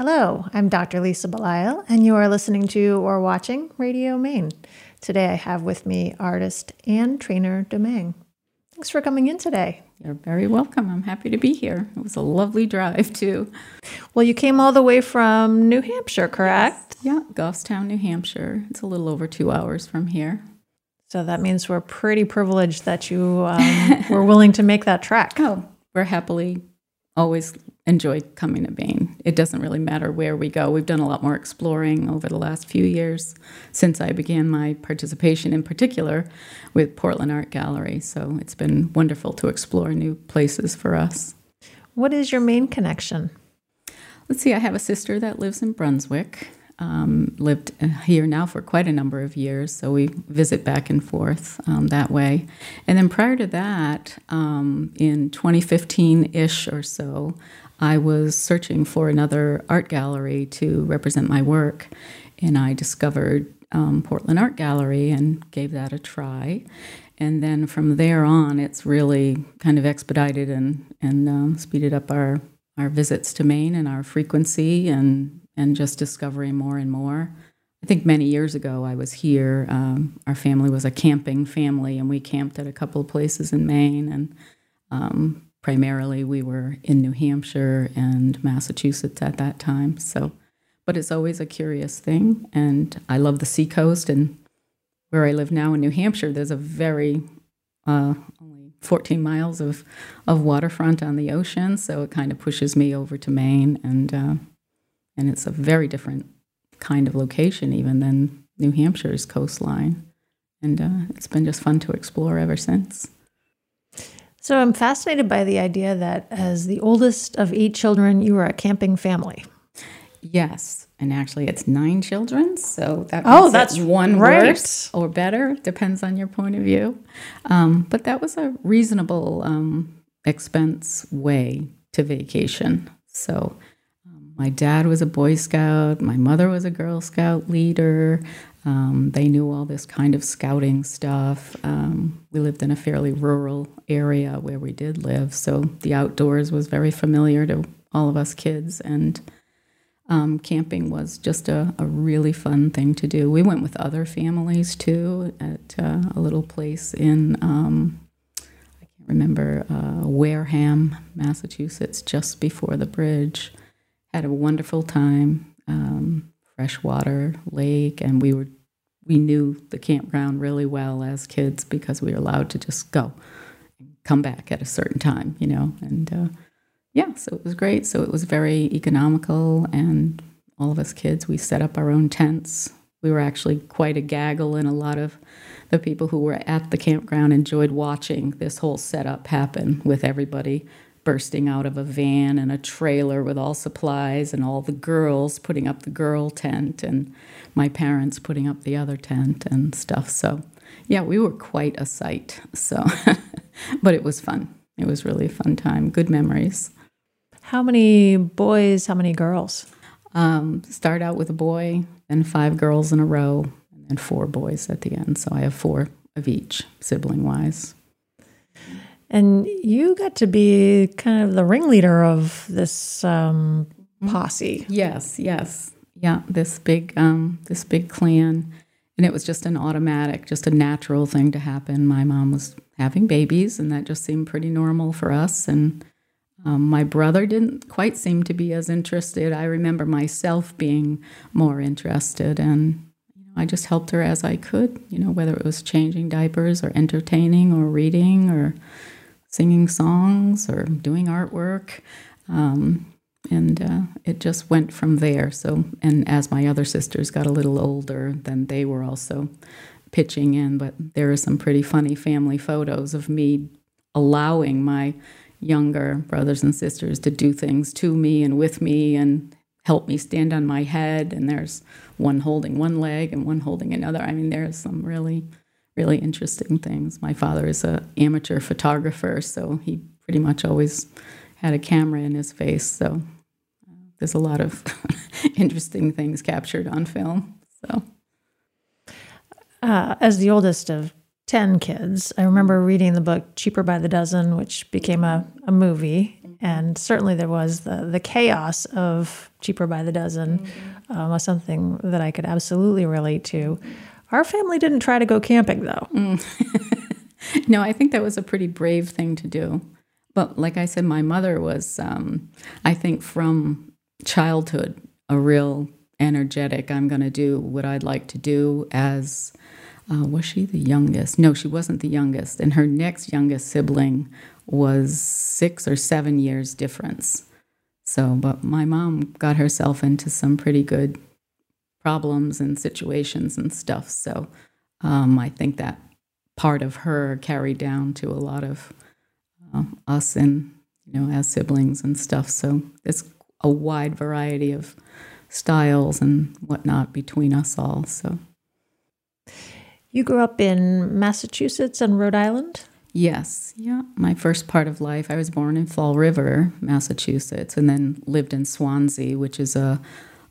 Hello, I'm Dr. Lisa Belisle, and you are listening to or watching Radio Maine. Today I have with me artist and trainer Domingue. Thanks for coming in today. You're very welcome. I'm happy to be here. It was a lovely drive, too. Well, you came all the way from New Hampshire, correct? Yes. Yeah, Goffstown, New Hampshire. It's a little over two hours from here. So that means we're pretty privileged that you um, were willing to make that trek. Oh, we're happily always enjoy coming to Maine. It doesn't really matter where we go. We've done a lot more exploring over the last few years since I began my participation, in particular with Portland Art Gallery. So it's been wonderful to explore new places for us. What is your main connection? Let's see, I have a sister that lives in Brunswick. Um, lived here now for quite a number of years, so we visit back and forth um, that way. And then prior to that, um, in 2015 ish or so, I was searching for another art gallery to represent my work, and I discovered um, Portland Art Gallery and gave that a try. And then from there on, it's really kind of expedited and, and um, speeded up our, our visits to Maine and our frequency and, and just discovering more and more. I think many years ago I was here. Um, our family was a camping family, and we camped at a couple of places in Maine. And um, primarily we were in New Hampshire and Massachusetts at that time. So, but it's always a curious thing, and I love the seacoast. And where I live now in New Hampshire, there's a very uh, only 14 miles of of waterfront on the ocean, so it kind of pushes me over to Maine, and uh, and it's a very different kind of location even than New Hampshire's coastline, and uh, it's been just fun to explore ever since. So I'm fascinated by the idea that as the oldest of eight children, you were a camping family. Yes, and actually, it's nine children, so that oh, that's one right. worse or better depends on your point of view. Um, but that was a reasonable um, expense way to vacation. So. Um, my dad was a Boy Scout. My mother was a Girl Scout leader. Um, they knew all this kind of scouting stuff. Um, we lived in a fairly rural area where we did live, so the outdoors was very familiar to all of us kids, and um, camping was just a, a, really fun thing to do. We went with other families too at uh, a little place in, um, I can't remember, uh, Wareham, Massachusetts, just before the bridge. Had a wonderful time. Um, freshwater lake, and we were we knew the campground really well as kids because we were allowed to just go and come back at a certain time, you know, and uh, yeah, so it was great. So it was very economical, and all of us kids we set up our own tents. We were actually quite a gaggle, and a lot of the people who were at the campground enjoyed watching this whole setup happen with everybody bursting out of a van and a trailer with all supplies and all the girls putting up the girl tent and my parents putting up the other tent and stuff. So, yeah, we were quite a sight. So, but it was fun. It was really a fun time. Good memories. How many boys, how many girls? Um, start out with a boy, then five girls in a row, and then four boys at the end. So I have four of each, sibling wise. And you got to be kind of the ringleader of this um, posse. Yes, yes, yeah. This big, um, this big clan, and it was just an automatic, just a natural thing to happen. My mom was having babies, and that just seemed pretty normal for us. And um, my brother didn't quite seem to be as interested. I remember myself being more interested, and I just helped her as I could. You know, whether it was changing diapers or entertaining or reading or singing songs or doing artwork. Um, and uh, it just went from there. So, and as my other sisters got a little older, then they were also pitching in. But there are some pretty funny family photos of me allowing my younger brothers and sisters to do things to me and with me and help me stand on my head. And there's one holding one leg and one holding another. I mean, there's some really really interesting things. My father is an amateur photographer, so he pretty much always had a camera in his face. So uh, there's a lot of interesting things captured on film. So, uh, as the oldest of 10 kids, I remember reading the book Cheaper by the Dozen, which became a, a movie. And certainly there was the, the chaos of cheaper by the dozen, mm-hmm. um, was something that I could absolutely relate to. Our family didn't try to go camping though. Mm. no, I think that was a pretty brave thing to do. But like I said, my mother was, um, I think, from childhood, a real energetic, I'm going to do what I'd like to do as. Uh, was she the youngest? No, she wasn't the youngest. And her next youngest sibling was six or seven years difference. So, but my mom got herself into some pretty good problems and situations and stuff. So, um, I think that part of her carried down to a lot of uh, us and you know as siblings and stuff. So it's a wide variety of styles and whatnot between us all. So you grew up in Massachusetts and Rhode Island. Yes, yeah. My first part of life, I was born in Fall River, Massachusetts, and then lived in Swansea, which is a,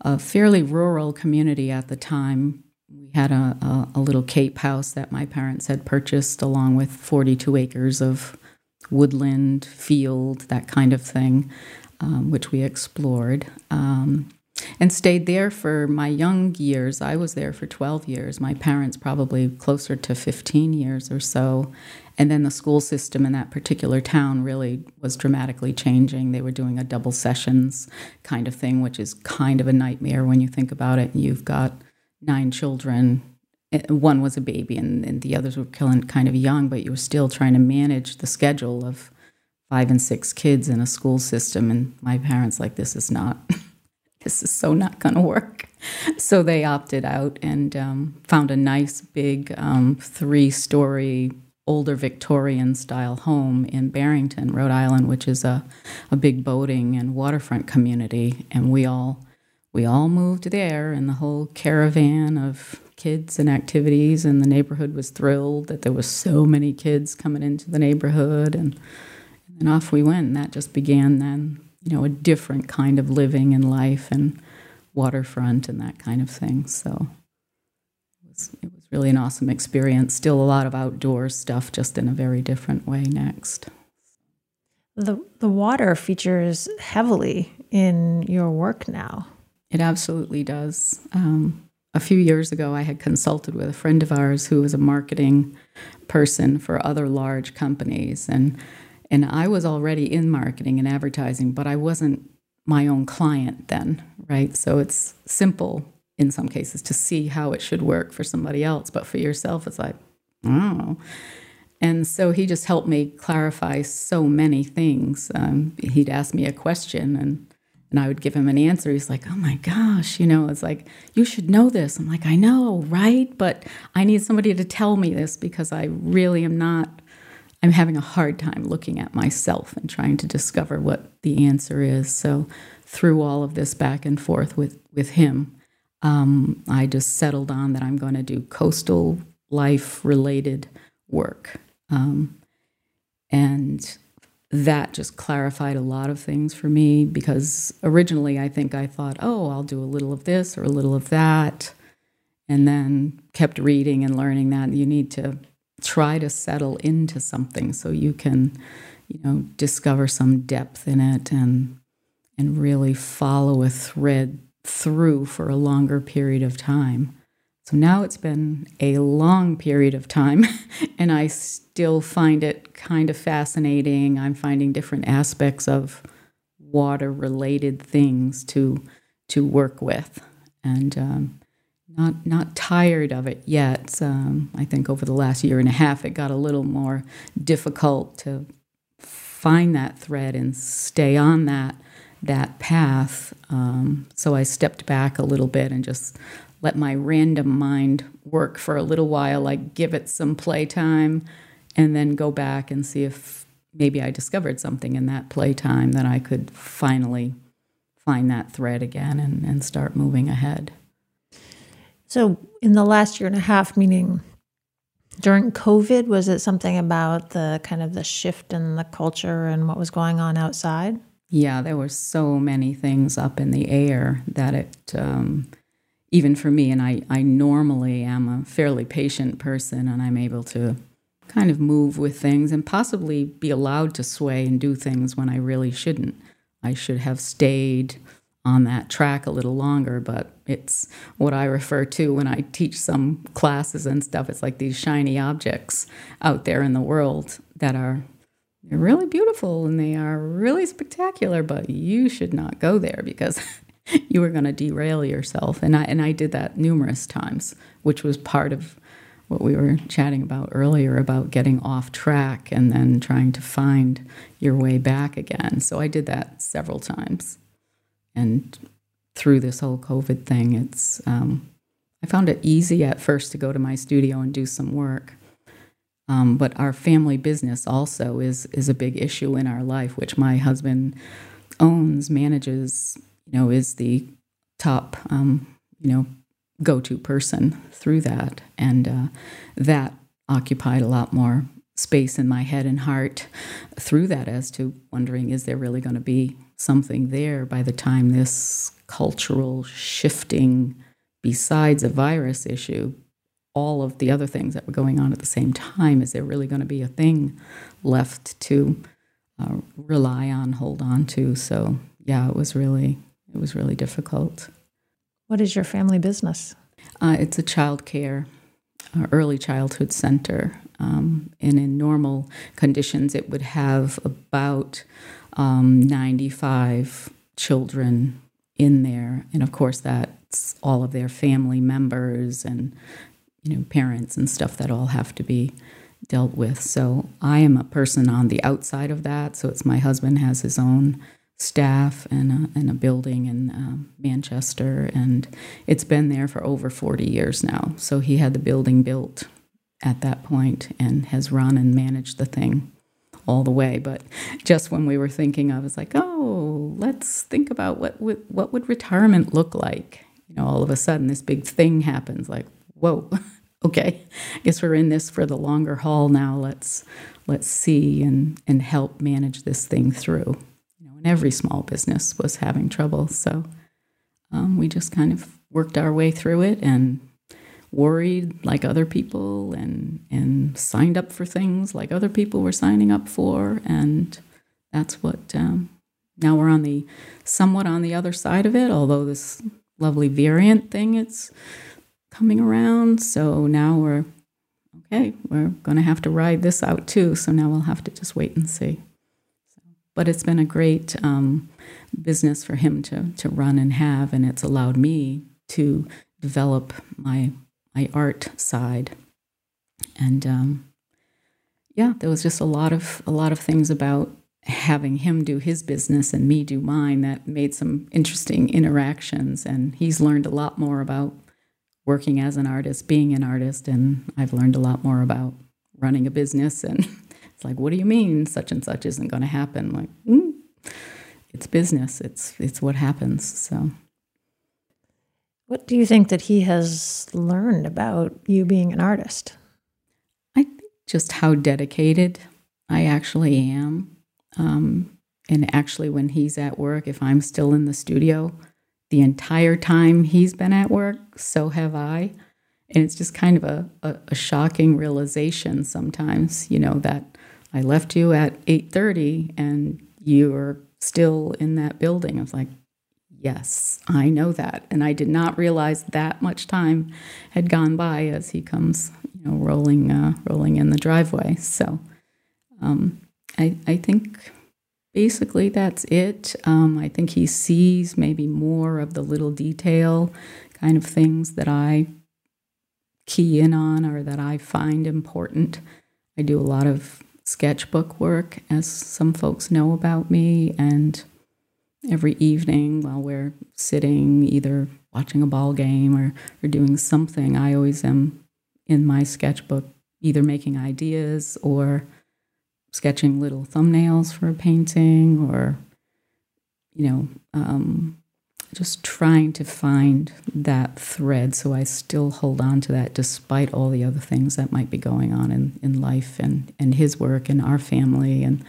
a fairly rural community at the time. We had a, a, a little Cape house that my parents had purchased, along with 42 acres of woodland, field, that kind of thing, um, which we explored. Um, and stayed there for my young years. I was there for 12 years. My parents probably closer to 15 years or so. And then the school system in that particular town really was dramatically changing. They were doing a double sessions kind of thing, which is kind of a nightmare when you think about it. You've got nine children one was a baby and, and the others were kind of young, but you were still trying to manage the schedule of five and six kids in a school system. And my parents like, this is not, this is so not going to work. So they opted out and um, found a nice big um, three story older Victorian style home in Barrington, Rhode Island, which is a, a big boating and waterfront community. And we all we all moved there and the whole caravan of kids and activities, and the neighborhood was thrilled that there was so many kids coming into the neighborhood, and, and off we went. And that just began then, you know, a different kind of living and life and waterfront and that kind of thing. So it was, it was really an awesome experience. Still a lot of outdoor stuff, just in a very different way next. The, the water features heavily in your work now. It absolutely does. Um, a few years ago, I had consulted with a friend of ours who was a marketing person for other large companies, and and I was already in marketing and advertising, but I wasn't my own client then, right? So it's simple in some cases to see how it should work for somebody else, but for yourself, it's like, oh. And so he just helped me clarify so many things. Um, he'd ask me a question, and and I would give him an answer. He's like, oh my gosh, you know, it's like, you should know this. I'm like, I know, right? But I need somebody to tell me this because I really am not, I'm having a hard time looking at myself and trying to discover what the answer is. So through all of this back and forth with, with him, um, I just settled on that I'm going to do coastal life related work. Um, and that just clarified a lot of things for me because originally I think I thought, oh, I'll do a little of this or a little of that. And then kept reading and learning that you need to try to settle into something so you can, you know, discover some depth in it and and really follow a thread through for a longer period of time. So now it's been a long period of time, and I still find it kind of fascinating. I'm finding different aspects of water related things to to work with, and um, not not tired of it yet. Um, I think over the last year and a half, it got a little more difficult to find that thread and stay on that that path. Um, so I stepped back a little bit and just let my random mind work for a little while, like give it some playtime, and then go back and see if maybe I discovered something in that playtime that I could finally find that thread again and, and start moving ahead. So, in the last year and a half, meaning during COVID, was it something about the kind of the shift in the culture and what was going on outside? Yeah, there were so many things up in the air that it um, even for me, and I, I normally am a fairly patient person and I'm able to kind of move with things and possibly be allowed to sway and do things when I really shouldn't. I should have stayed on that track a little longer, but it's what I refer to when I teach some classes and stuff. It's like these shiny objects out there in the world that are they're really beautiful and they are really spectacular, but you should not go there because you are going to derail yourself. And I and I did that numerous times, which was part of what we were chatting about earlier about getting off track and then trying to find your way back again. So I did that several times. And through this whole COVID thing, it's um, I found it easy at first to go to my studio and do some work. Um, but our family business also is is a big issue in our life, which my husband owns, manages, you know, is the top, um, you know, go to person through that. And uh, that occupied a lot more space in my head and heart through that as to wondering is there really going to be something there by the time this cultural shifting, besides a virus issue, all of the other things that were going on at the same time, is there really going to be a thing left to uh, rely on, hold on to? So yeah, it was really it was really difficult. What is your family business? Uh, it's a child care, uh, early childhood center. Um, and in normal conditions, it would have about um, 95 children in there. And of course, that's all of their family members and you know parents and stuff that all have to be dealt with. So I am a person on the outside of that. So it's my husband has his own staff and a, and a building in uh, Manchester, and it's been there for over 40 years now. So he had the building built at that point and has run and managed the thing all the way. But just when we were thinking, I was like, oh, let's think about what would, what would retirement look like. You know, all of a sudden this big thing happens. Like, whoa, okay, I guess we're in this for the longer haul now. Let's let's see and and help manage this thing through You know, and every small business was having trouble. So um, we just kind of worked our way through it and worried like other people and and signed up for things like other people were signing up for and that's what um, now we're on the somewhat on the other side of it although this lovely variant thing it's coming around so now we're okay we're going to have to ride this out too so now we'll have to just wait and see but it's been a great um, business for him to to run and have, and it's allowed me to develop my my art side. And um, yeah, there was just a lot of a lot of things about having him do his business and me do mine that made some interesting interactions. And he's learned a lot more about working as an artist, being an artist, and I've learned a lot more about running a business and It's like, what do you mean such and such isn't going to happen? I'm like, mm, it's business. It's it's what happens. So, what do you think that he has learned about you being an artist? I think just how dedicated I actually am. Um, and actually, when he's at work, if I'm still in the studio, the entire time he's been at work, so have I. And it's just kind of a, a, a shocking realization sometimes, you know, that I left you at 8:30 and you're still in that building. I was like, yes, I know that. And I did not realize that much time had gone by as he comes, you know, rolling, uh, rolling in the driveway. So um, I, I think basically that's it. Um, I think he sees maybe more of the little detail kind of things that I key in on or that I find important. I do a lot of sketchbook work, as some folks know about me. And every evening while we're sitting, either watching a ball game or, or doing something, I always am in my sketchbook, either making ideas or sketching little thumbnails for a painting or, you know, um, just trying to find that thread so I still hold on to that despite all the other things that might be going on in, in life and, and his work and our family and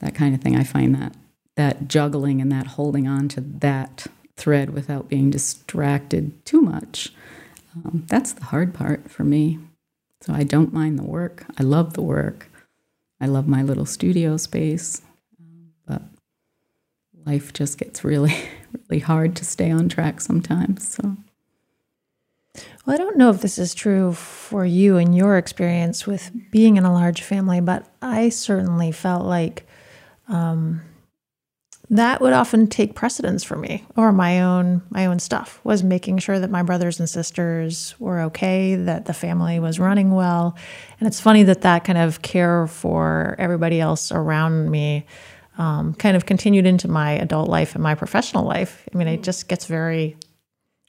that kind of thing. I find that that juggling and that holding on to that thread without being distracted too much. Um, that's the hard part for me. So I don't mind the work. I love the work. I love my little studio space. But life just gets really, really hard to stay on track sometimes. So. Well, I don't know if this is true for you and your experience with being in a large family, but I certainly felt like um, that would often take precedence for me or my own my own stuff was making sure that my brothers and sisters were okay that the family was running well. And it's funny that that kind of care for everybody else around me um, kind of continued into my adult life and my professional life. I mean it just gets very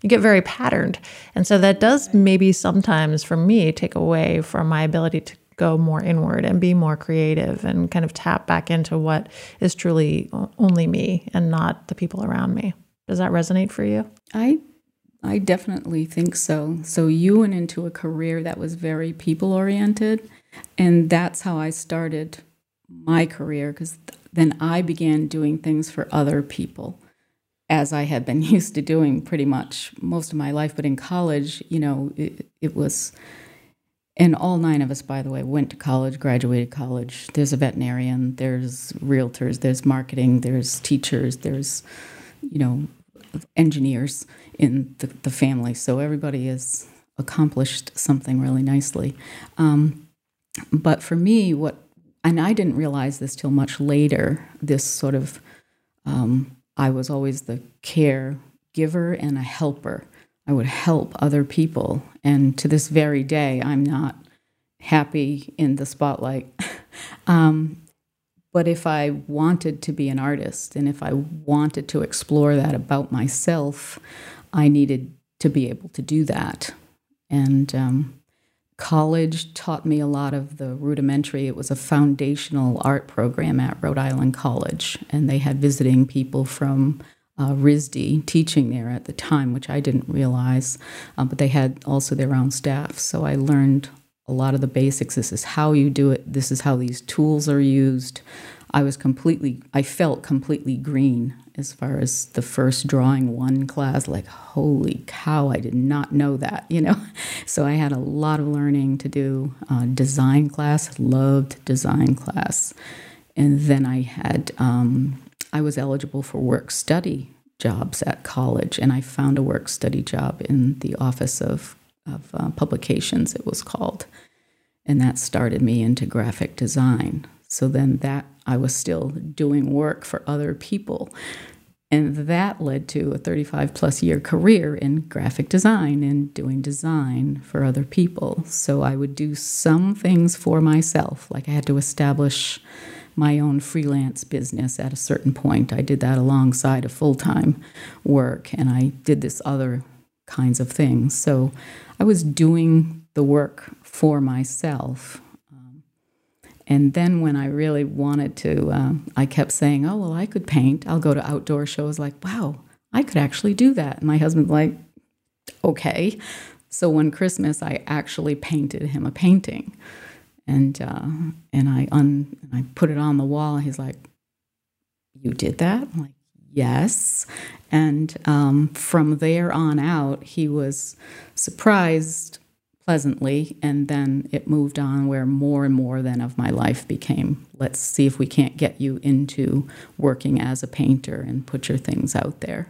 you get very patterned. And so that does maybe sometimes for me take away from my ability to go more inward and be more creative and kind of tap back into what is truly only me and not the people around me. Does that resonate for you? I I definitely think so. So you went into a career that was very people oriented and that's how I started my career cuz then I began doing things for other people as I had been used to doing pretty much most of my life but in college, you know, it, it was and all nine of us, by the way, went to college, graduated college. There's a veterinarian, there's realtors, there's marketing, there's teachers, there's, you know, engineers in the, the family. So everybody has accomplished something really nicely. Um, but for me, what, and I didn't realize this till much later, this sort of, um, I was always the caregiver and a helper. I would help other people. And to this very day, I'm not happy in the spotlight. um, but if I wanted to be an artist and if I wanted to explore that about myself, I needed to be able to do that. And um, college taught me a lot of the rudimentary, it was a foundational art program at Rhode Island College. And they had visiting people from uh, RISD teaching there at the time, which I didn't realize. Uh, but they had also their own staff. So I learned a lot of the basics. This is how you do it, this is how these tools are used. I was completely, I felt completely green as far as the first drawing one class. Like, holy cow, I did not know that, you know? So I had a lot of learning to do. Uh, design class, loved design class. And then I had um, I was eligible for work study jobs at college, and I found a work study job in the Office of, of uh, Publications, it was called. And that started me into graphic design. So then that I was still doing work for other people. And that led to a 35 plus year career in graphic design and doing design for other people. So I would do some things for myself, like I had to establish my own freelance business at a certain point. I did that alongside a full time work, and I did this other kinds of things. So I was doing the work for myself. Um, and then when I really wanted to, uh, I kept saying, oh, well, I could paint. I'll go to outdoor shows like, wow, I could actually do that. And my husband's like, okay. So one Christmas, I actually painted him a painting and uh, and I un and I put it on the wall. He's like, "You did that?" I'm like, "Yes." And um, from there on out, he was surprised pleasantly, and then it moved on where more and more then of my life became, "Let's see if we can't get you into working as a painter and put your things out there."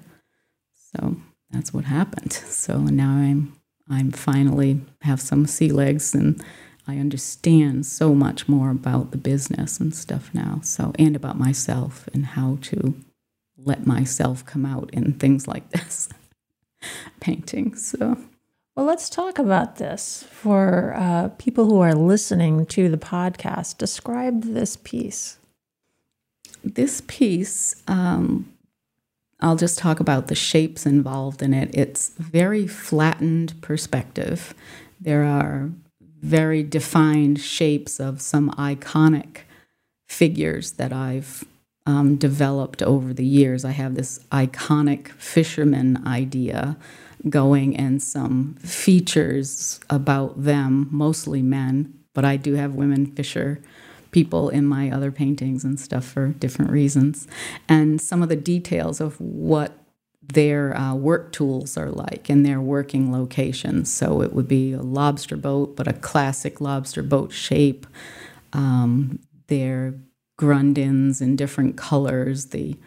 So that's what happened. So now I'm I'm finally have some sea legs and I understand so much more about the business and stuff now. So, and about myself and how to let myself come out in things like this painting. So, well, let's talk about this for uh, people who are listening to the podcast. Describe this piece. This piece, um, I'll just talk about the shapes involved in it. It's very flattened perspective. There are very defined shapes of some iconic figures that I've um, developed over the years. I have this iconic fisherman idea going and some features about them, mostly men, but I do have women fisher people in my other paintings and stuff for different reasons. And some of the details of what their uh, work tools are like and their working locations. So it would be a lobster boat, but a classic lobster boat shape. Um, their Grundens in different colors, the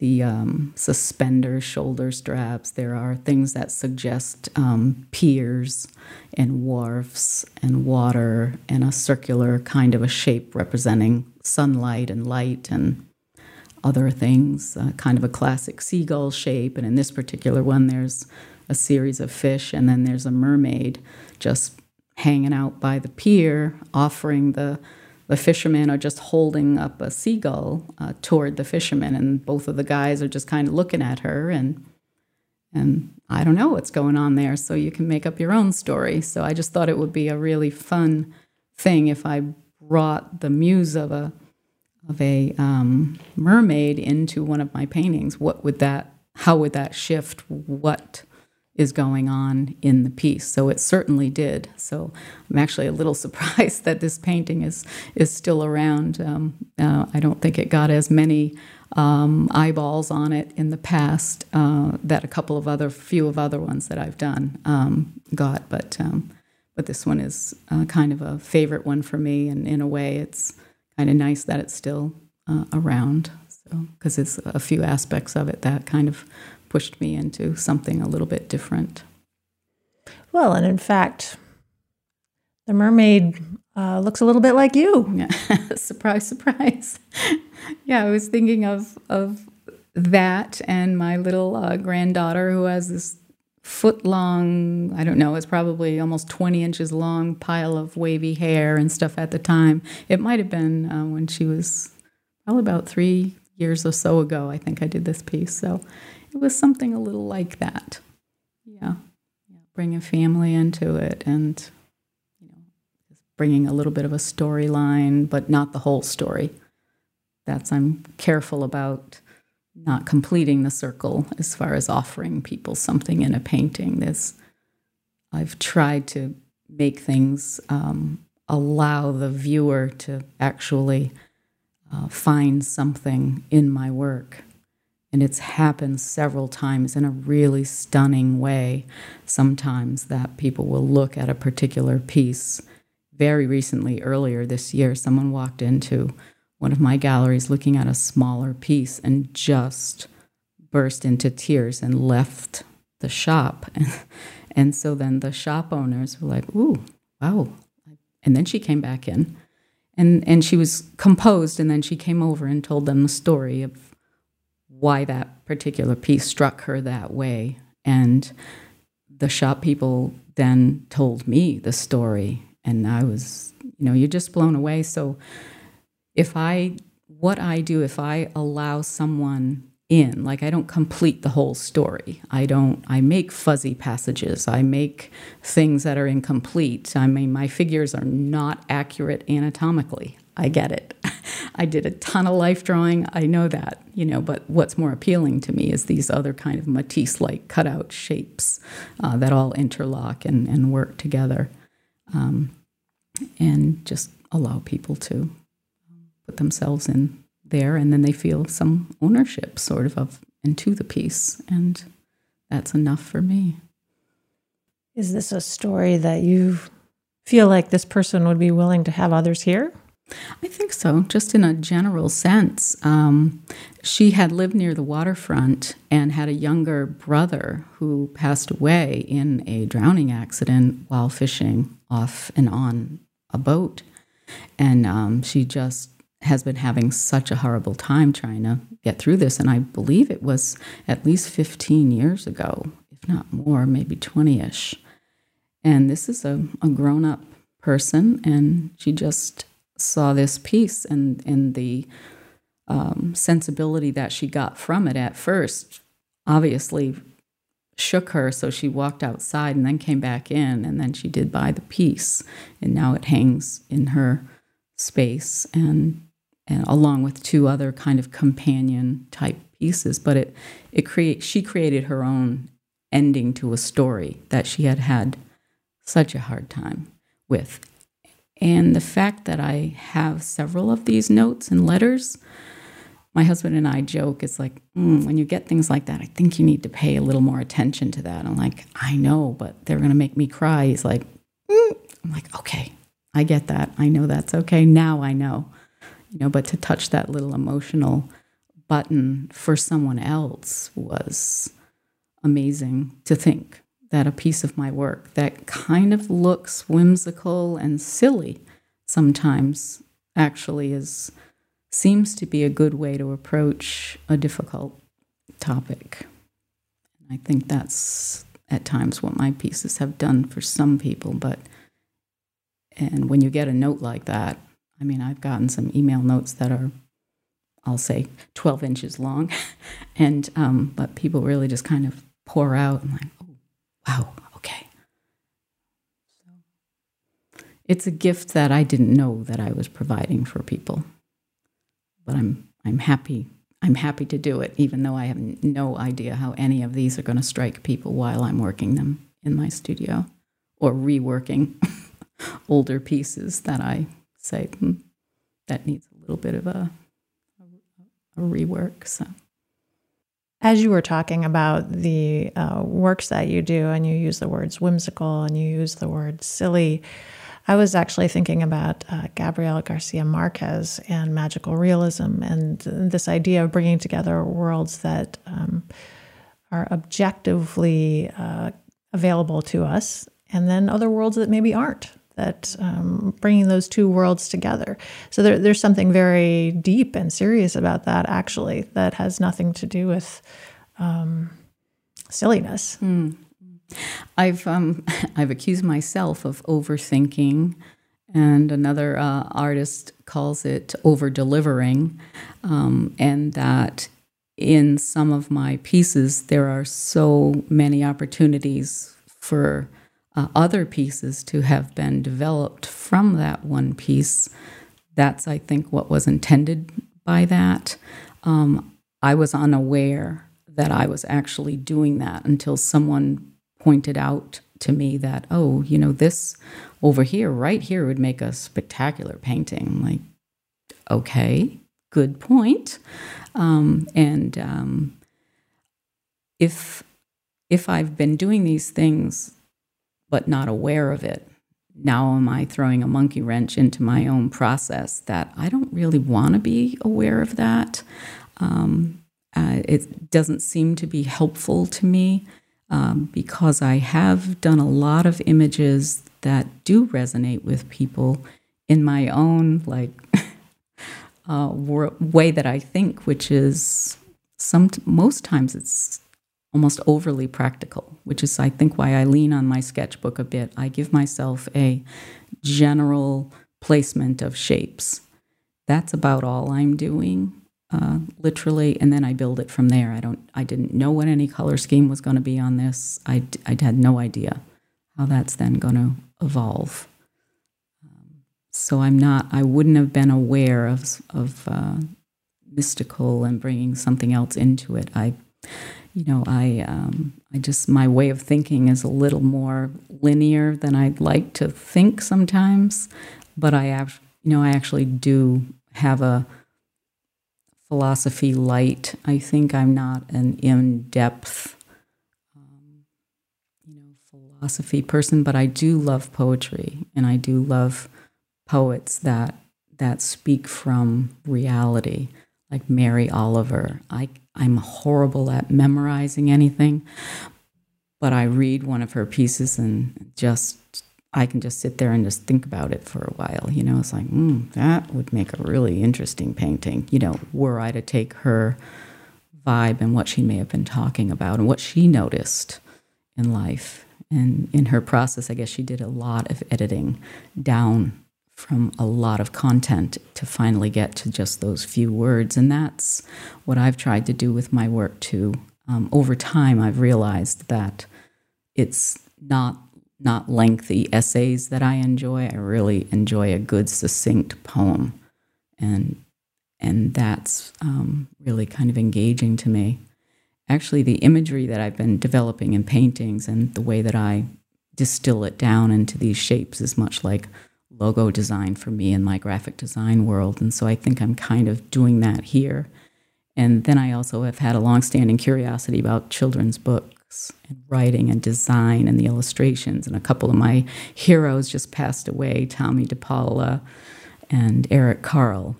the um, suspenders, shoulder straps. There are things that suggest um, piers and wharfs and water and a circular kind of a shape representing sunlight and light and other things, uh, kind of a classic seagull shape. And in this particular one, there's a series of fish, and then there's a mermaid just hanging out by the pier, offering the the fishermen are just holding up a seagull uh, toward the fishermen, and both of the guys are just kind of looking at her, and and I don't know what's going on there. So you can make up your own story. So I just thought it would be a really fun thing if I brought the muse of a of a um, mermaid into one of my paintings. What would that? How would that shift? What is going on in the piece. So it certainly did. So I'm actually a little surprised that this painting is is still around. Um, uh, I don't think it got as many um, eyeballs on it in the past uh, that a couple of other few of other ones that I've done um, got, but um, but this one is uh, kind of a favorite one for me, and in a way, it's kind of nice that it's still uh, around. So because it's a few aspects of it that kind of pushed me into something a little bit different. Well, and in fact, the mermaid uh, looks a little bit like you. Yeah. surprise, surprise. yeah, I was thinking of of that and my little uh, granddaughter who has this foot long, I don't know, it's probably almost 20 inches long pile of wavy hair and stuff at the time. It might have been uh, when she was probably about three years or so ago, I think I did this piece. So it was something a little like that. Yeah. yeah. Bring a family into it and, you know, bringing a little bit of a storyline, but not the whole story. That's, I'm careful about not completing the circle as far as offering people something in a painting. This, I've tried to make things um, allow the viewer to actually uh, find something in my work and it's happened several times in a really stunning way. Sometimes that people will look at a particular piece. Very recently, earlier this year, someone walked into one of my galleries looking at a smaller piece and just burst into tears and left the shop. and so then the shop owners were like, ooh, wow. And then she came back in and, and she was composed. And then she came over and told them the story of why that particular piece struck her that way. And the shop people then told me the story, and I was, you know, you're just blown away. So if I, what I do, if I allow someone in, like I don't complete the whole story, I don't, I make fuzzy passages, I make things that are incomplete. I mean, my figures are not accurate anatomically. I get it. I did a ton of life drawing. I know that, you know, but what's more appealing to me is these other kind of Matisse like cutout shapes uh, that all interlock and, and work together um, and just allow people to put themselves in there and then they feel some ownership sort of, of into the piece. And that's enough for me. Is this a story that you feel like this person would be willing to have others hear? I think so, just in a general sense. Um, she had lived near the waterfront and had a younger brother who passed away in a drowning accident while fishing off and on a boat. And um, she just has been having such a horrible time trying to get through this. And I believe it was at least 15 years ago, if not more, maybe 20 ish. And this is a, a grown up person, and she just saw this piece and and the um, sensibility that she got from it at first obviously shook her so she walked outside and then came back in and then she did buy the piece and now it hangs in her space and and along with two other kind of companion type pieces but it it create she created her own ending to a story that she had had such a hard time with and the fact that I have several of these notes and letters my husband and I joke, it's like, mm, when you get things like that, I think you need to pay a little more attention to that. I'm like, I know, but they're going to make me cry. He's like, mm. I'm like, okay, I get that. I know that's okay. Now I know, you know, but to touch that little emotional button for someone else was amazing to think that a piece of my work that kind of looks whimsical and silly sometimes actually is seems to be a good way to approach a difficult topic. I think that's at times what my pieces have done for some people, but and when you get a note like that, I mean, I've gotten some email notes that are, I'll say, 12 inches long, and um, but people really just kind of pour out and like, oh, wow, okay. So it's a gift that I didn't know that I was providing for people but I'm I'm happy I'm happy to do it, even though I have no idea how any of these are going to strike people while I'm working them in my studio or reworking older pieces that I say hmm, that needs a little bit of a, a, a rework. So. As you were talking about the uh, works that you do, and you use the words whimsical and you use the word silly, I was actually thinking about uh, Gabriel Garcia Marquez and magical realism and this idea of bringing together worlds that um, are objectively uh, available to us, and then other worlds that maybe aren't. That um, bringing those two worlds together. So there, there's something very deep and serious about that, actually, that has nothing to do with um, silliness. Mm. I've um, I've accused myself of overthinking, and another uh, artist calls it over delivering, um, and that in some of my pieces there are so many opportunities for uh, other pieces to have been developed from that one piece. That's I think what was intended by that. Um, I was unaware that I was actually doing that until someone pointed out to me that, oh, you know, this over here, right here, would make a spectacular painting. I'm like, okay, good point. Um, and um, if if I've been doing these things but not aware of it, now am I throwing a monkey wrench into my own process that I don't really want to be aware of that. Um, uh, it doesn't seem to be helpful to me um, because I have done a lot of images that do resonate with people in my own like uh, way that I think, which is some most times it's almost overly practical, which is I think why I lean on my sketchbook a bit. I give myself a general placement of shapes. That's about all I'm doing uh, literally, and then I build it from there. I don't, I didn't know what any color scheme was going to be on this. I, I had no idea how that's then going to evolve. Um, so I'm not, I wouldn't have been aware of of uh, mystical and bringing something else into it. I, you know, I, um, I just my way of thinking is a little more linear than I'd like to think sometimes. But I have, you know, I actually do have a philosophy light. I think I'm not an in depth, um, you know, philosophy person, but I do love poetry, and I do love poets that that speak from reality, like Mary Oliver. I I'm horrible at memorizing anything, but I read one of her pieces and just I can just sit there and just think about it for a while. You know, it's like, mm, that would make a really interesting painting, you know, were I to take her vibe and what she may have been talking about and what she noticed in life. And in her process, I guess she did a lot of editing down from a lot of content to finally get to just those few words. And that's what I've tried to do with my work too. Um, over time, I've realized that it's not not lengthy essays that I enjoy. I really enjoy a good, succinct poem, and and that's um, really kind of engaging to me. Actually, the imagery that I've been developing in paintings and the way that I distill it down into these shapes is much like logo design for me in my graphic design world, and so I think I'm kind of doing that here. And then I also have had a longstanding curiosity about children's books and writing and design and the illustrations. And a couple of my heroes just passed away Tomie dePaola and Eric Carle.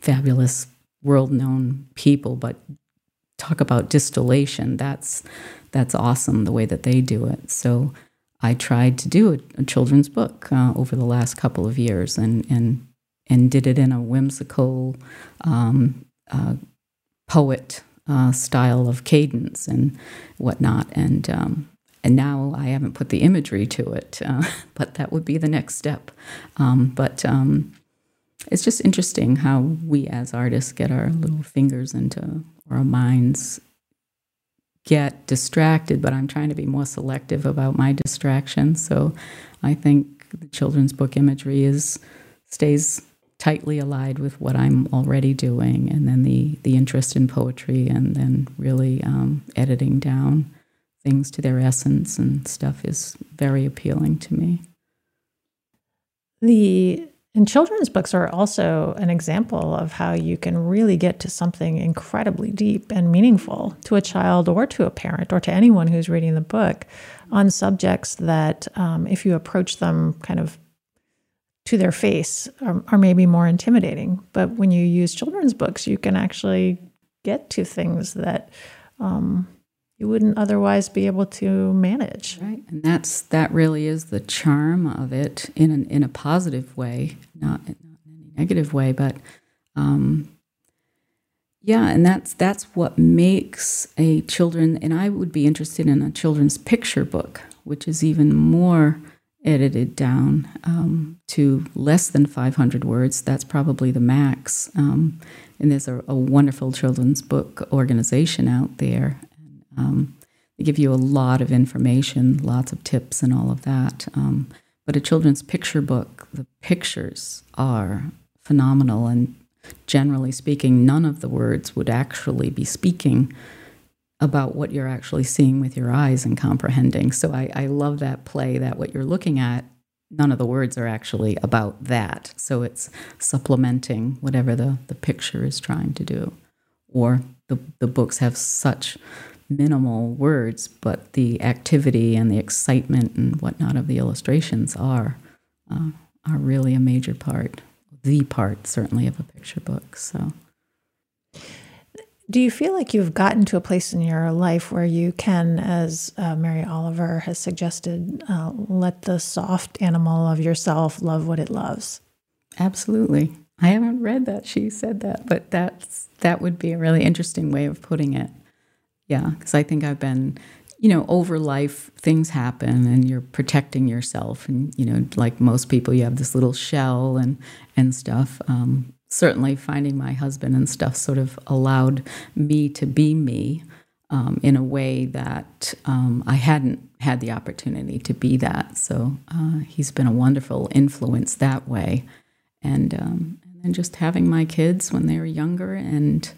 Fabulous, world known people, but talk about distillation. That's, that's awesome the way that they do it. So I tried to do a, a children's book uh, over the last couple of years and, and, and did it in a whimsical, um, uh, poet uh, style of cadence and whatnot. And um, and now I haven't put the imagery to it, uh, but that would be the next step. Um, but um, it's just interesting how we as artists get our little fingers into our minds get distracted, but I'm trying to be more selective about my distractions. So I think the children's book imagery is stays tightly allied with what I'm already doing, and then the the interest in poetry, and then really um, editing down things to their essence and stuff is very appealing to me. The and children's books are also an example of how you can really get to something incredibly deep and meaningful to a child or to a parent or to anyone who's reading the book on subjects that, um, if you approach them kind of to their face are, are maybe more intimidating. But when you use children's books, you can actually get to things that um, you wouldn't otherwise be able to manage. Right, and that's that really is the charm of it in an, in a positive way, not, not in any negative way, but um, yeah, and that's that's what makes a children. And I would be interested in a children's picture book, which is even more edited down um, to less than 500 words. That's probably the max. Um, and there's a, a, wonderful children's book organization out there. Um, they give you a lot of information, lots of tips, and all of that. Um, but a children's picture book, the pictures are phenomenal. And generally speaking, none of the words would actually be speaking about what you're actually seeing with your eyes and comprehending. So I, I love that play that what you're looking at, none of the words are actually about that. So it's supplementing whatever the, the picture is trying to do. Or the, the books have such minimal words, but the activity and the excitement and whatnot of the illustrations are uh, are really a major part, the part certainly of a picture book. So. Do you feel like you've gotten to a place in your life where you can, as uh, Mary Oliver has suggested, uh, let the soft animal of yourself love what it loves? Absolutely. I haven't read that she said that, but that's that would be a really interesting way of putting it. Yeah, because I think I've been, you know, over life things happen and you're protecting yourself, and you know, like most people, you have this little shell and and stuff. Um, certainly finding my husband and stuff sort of allowed me to be me um, in a way that um, I hadn't had the opportunity to be that. So uh, he's been a wonderful influence that way. And, um, and just having my kids when they were younger and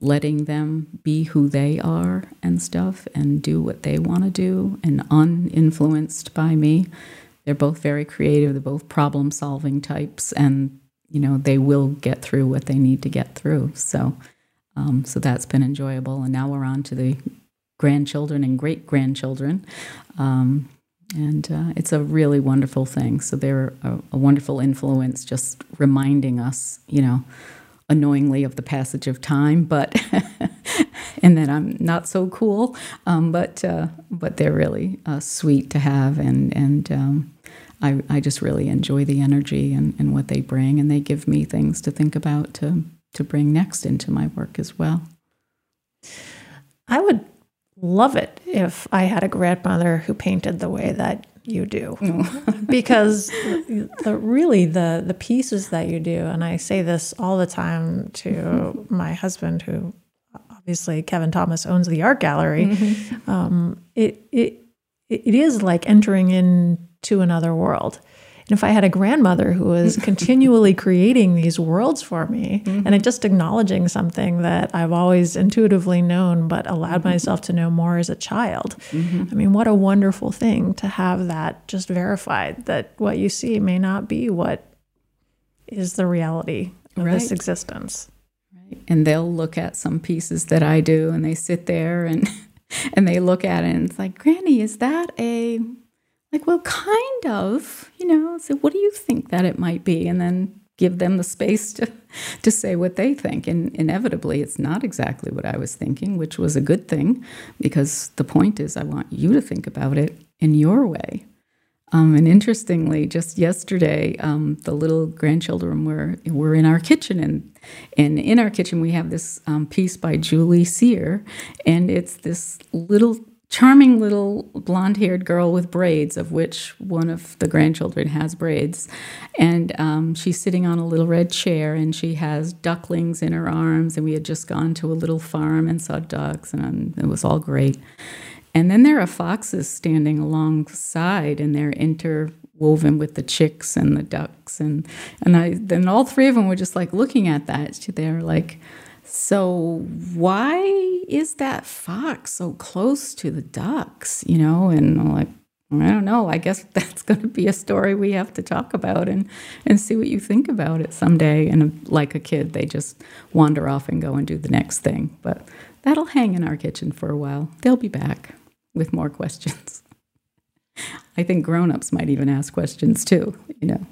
letting them be who they are and stuff and do what they want to do and uninfluenced by me. They're both very creative, they're both problem solving types, and you know they will get through what they need to get through. So, um, so that's been enjoyable. And now we're on to the grandchildren and great grandchildren. Um, and uh, it's a really wonderful thing. So they're a, a, wonderful influence, just reminding us, you know, annoyingly of the passage of time, but and that I'm not so cool. Um, but uh, but they're really uh, sweet to have, and and um, I, I just really enjoy the energy and, and what they bring, and they give me things to think about to, to bring next into my work as well. I would love it if I had a grandmother who painted the way that you do because the, the, really the the pieces that you do and I say this all the time to mm-hmm. my husband who obviously Kevin Thomas owns the art gallery mm-hmm. um, it it it is like entering into another world. And if I had a grandmother who was continually creating these worlds for me mm-hmm. and just acknowledging something that I've always intuitively known but allowed mm-hmm. myself to know more as a child, mm-hmm. I mean, what a wonderful thing to have that just verified that what you see may not be what is the reality of right. this existence. Right. And they'll look at some pieces that I do, and they sit there and and they look at it, and it's like, Granny, is that a like? Well, kind of, you know. So, what do you think that it might be? And then give them the space to to say what they think. And inevitably, it's not exactly what I was thinking, which was a good thing, because the point is, I want you to think about it in your way. Um, and interestingly, just yesterday, um, the little grandchildren were were in our kitchen, and and in our kitchen we have this um, piece by Julie Cyr, and it's this little charming little blonde-haired girl with braids, of which one of the grandchildren has braids, and um, she's sitting on a little red chair, and she has ducklings in her arms, and we had just gone to a little farm and saw ducks, and um, it was all great. And then there are foxes standing alongside, and they're interwoven with the chicks and the ducks, and and I then all three of them were just like looking at that. They're like, so why is that fox so close to the ducks? You know, and I'm like. I don't know. I guess that's going to be a story we have to talk about and, and see what you think about it someday. And like a kid, they just wander off and go and do the next thing. But that'll hang in our kitchen for a while. They'll be back with more questions. I think grown-ups might even ask questions too, you know.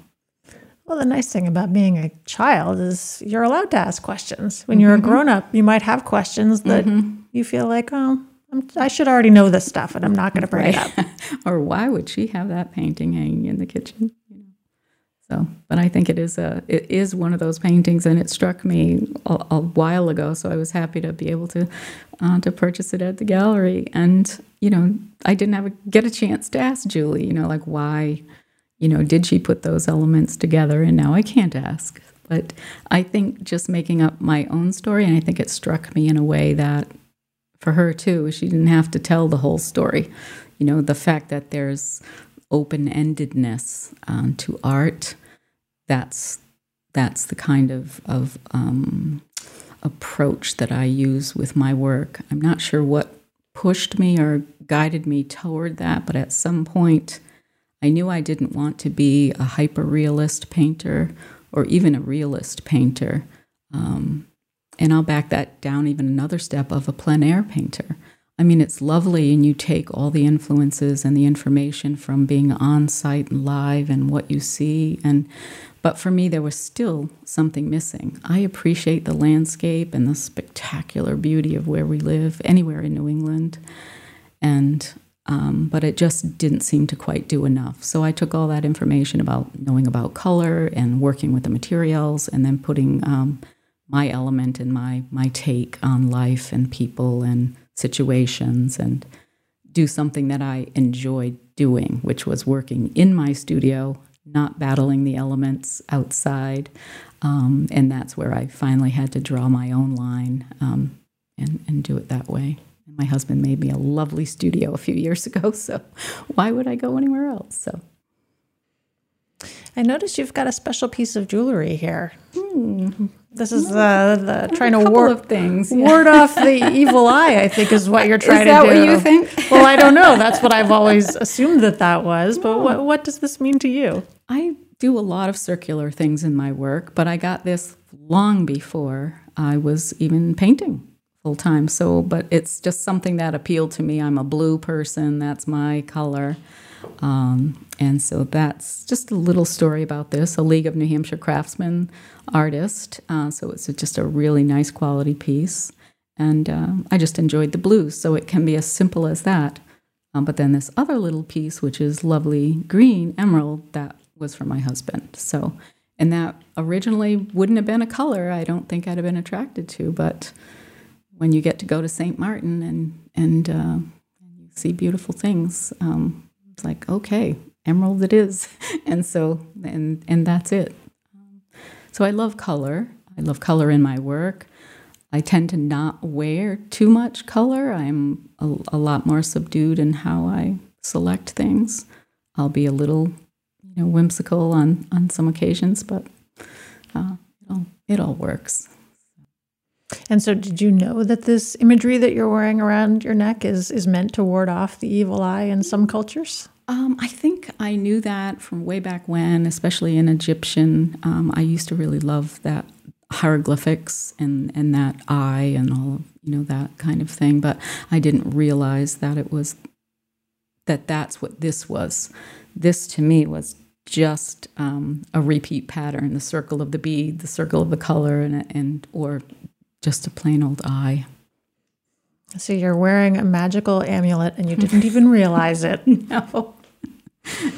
Well, the nice thing about being a child is you're allowed to ask questions. When you're mm-hmm. a grown up, you might have questions that mm-hmm. you feel like, oh, I'm, i should already know this stuff and I'm not going to bring right. it up. or why would she have that painting hanging in the kitchen? So, but I think it is a it is one of those paintings, and it struck me a, a while ago. So I was happy to be able to uh, to purchase it at the gallery. And you know, I didn't have a, get a chance to ask Julie. You know, like why, you know, did she put those elements together? And now I can't ask. But I think just making up my own story, and I think it struck me in a way that for her too, she didn't have to tell the whole story. You know, the fact that there's open endedness um, to art. That's that's the kind of of um, approach that I use with my work. I'm not sure what pushed me or guided me toward that, but at some point, I knew I didn't want to be a hyper realist painter or even a realist painter. Um, and I'll back that down even another step of a plein air painter. I mean, it's lovely, and you take all the influences and the information from being on site and live and what you see. And but for me, there was still something missing. I appreciate the landscape and the spectacular beauty of where we live, anywhere in New England, and um, but it just didn't seem to quite do enough. So I took all that information about knowing about color and working with the materials, and then putting um, my element and my my take on life and people and situations and do something that I enjoyed doing, which was working in my studio, not battling the elements outside. Um, and that's where I finally had to draw my own line um, and, and do it that way. My husband made me a lovely studio a few years ago, so why would I go anywhere else? So. I noticed you've got a special piece of jewelry here. Hmm. This is uh, the trying to ward things yeah. ward off the evil eye. I think is what you're trying is that to do. What you think? well, I don't know. That's what I've always assumed that that was. But what what does this mean to you? I do a lot of circular things in my work, but I got this long before I was even painting full time. So, but it's just something that appealed to me. I'm a blue person. That's my color. Um, and so that's just a little story about this a League of New Hampshire Craftsmen artist. Uh, so it's just a really nice quality piece. And uh, I just enjoyed the blues. So it can be as simple as that. Um, but then this other little piece, which is lovely green emerald, that was for my husband. So, and that originally wouldn't have been a color I don't think I'd have been attracted to. But when you get to go to St. Martin and, and, uh, see beautiful things, um, it's like okay emerald it is. And so and and that's it. So i love color. I love color in my work. I tend to not wear too much color. I'm a, a lot more subdued in how i select things. I'll be a little you know whimsical on on some occasions but uh, it, all, it all works and so, did you know that this imagery that you're wearing around your neck is is meant to ward off the evil eye in some cultures? Um, I think I knew that from way back when, especially in Egyptian. Um, I used to really love that hieroglyphics and, and that eye and all of, you know, that kind of thing. But I didn't realize that it was, that that's what this was. This to me was just um, a repeat pattern, the circle of the bead, the circle of the color, and, and or just a plain old eye. So you're wearing a magical amulet and you didn't even realize it. no.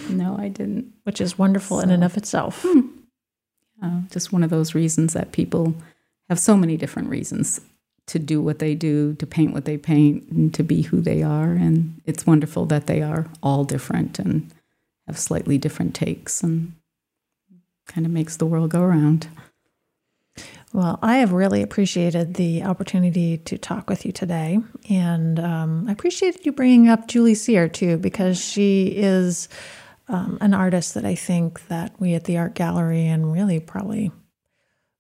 No, I didn't. Which is wonderful so, in and of itself. Hmm. Uh, just one of those reasons that people have so many different reasons to do what they do, to paint what they paint, and to be who they are. And it's wonderful that they are all different and have slightly different takes and kind of makes the world go around. Well, I have really appreciated the opportunity to talk with you today. And um, I appreciated you bringing up Julie Cyr too, because she is um, an artist that I think that we at the art gallery and really probably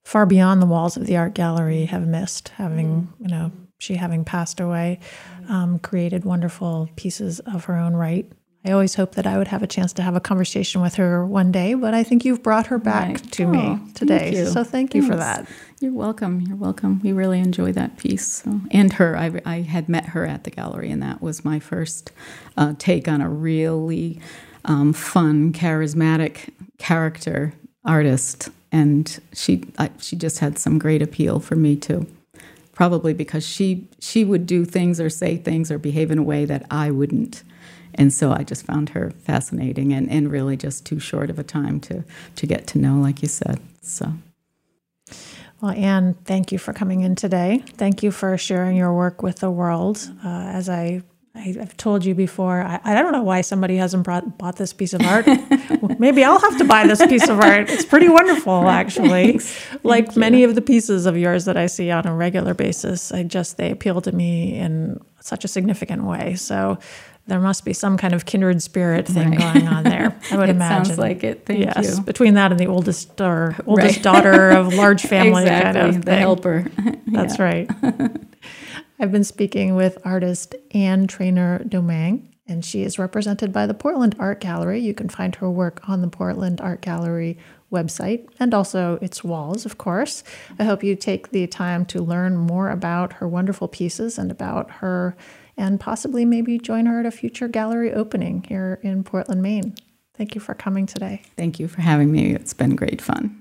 far beyond the walls of the art gallery have missed, having, mm. you know, she having passed away, um, created wonderful pieces of her own right I always hoped that I would have a chance to have a conversation with her one day, but I think you've brought her back right. to oh, me today. Thank so thank Thanks. you for that. You're welcome. You're welcome. We really enjoy that piece. So. And her, I, I, had met her at the gallery, and that was my first uh, take on a really um, fun, charismatic character artist. And she, I, she just had some great appeal for me too probably because she she would do things or say things or behave in a way that I wouldn't. And so I just found her fascinating and, and really just too short of a time to, to get to know, like you said. So. Well, Anne, thank you for coming in today. Thank you for sharing your work with the world. Uh, as I, I, have told you before, I, I don't know why somebody hasn't brought, bought this piece of art. Maybe I'll have to buy this piece of art. It's pretty wonderful, actually. like thank many you. of the pieces of yours that I see on a regular basis, I just they appeal to me in such a significant way. So there must be some kind of kindred spirit thing right. going on there. I would it imagine. Sounds like it. Thank yes, you. between that and the oldest or oldest right. daughter of large family, exactly. kind of the helper. That's right. I've been speaking with artist Anne Trainer Domang, and she is represented by the Portland Art Gallery. You can find her work on the Portland Art Gallery website and also its walls, of course. I hope you take the time to learn more about her wonderful pieces and about her and possibly maybe join her at a future gallery opening here in Portland, Maine. Thank you for coming today. Thank you for having me. It's been great fun.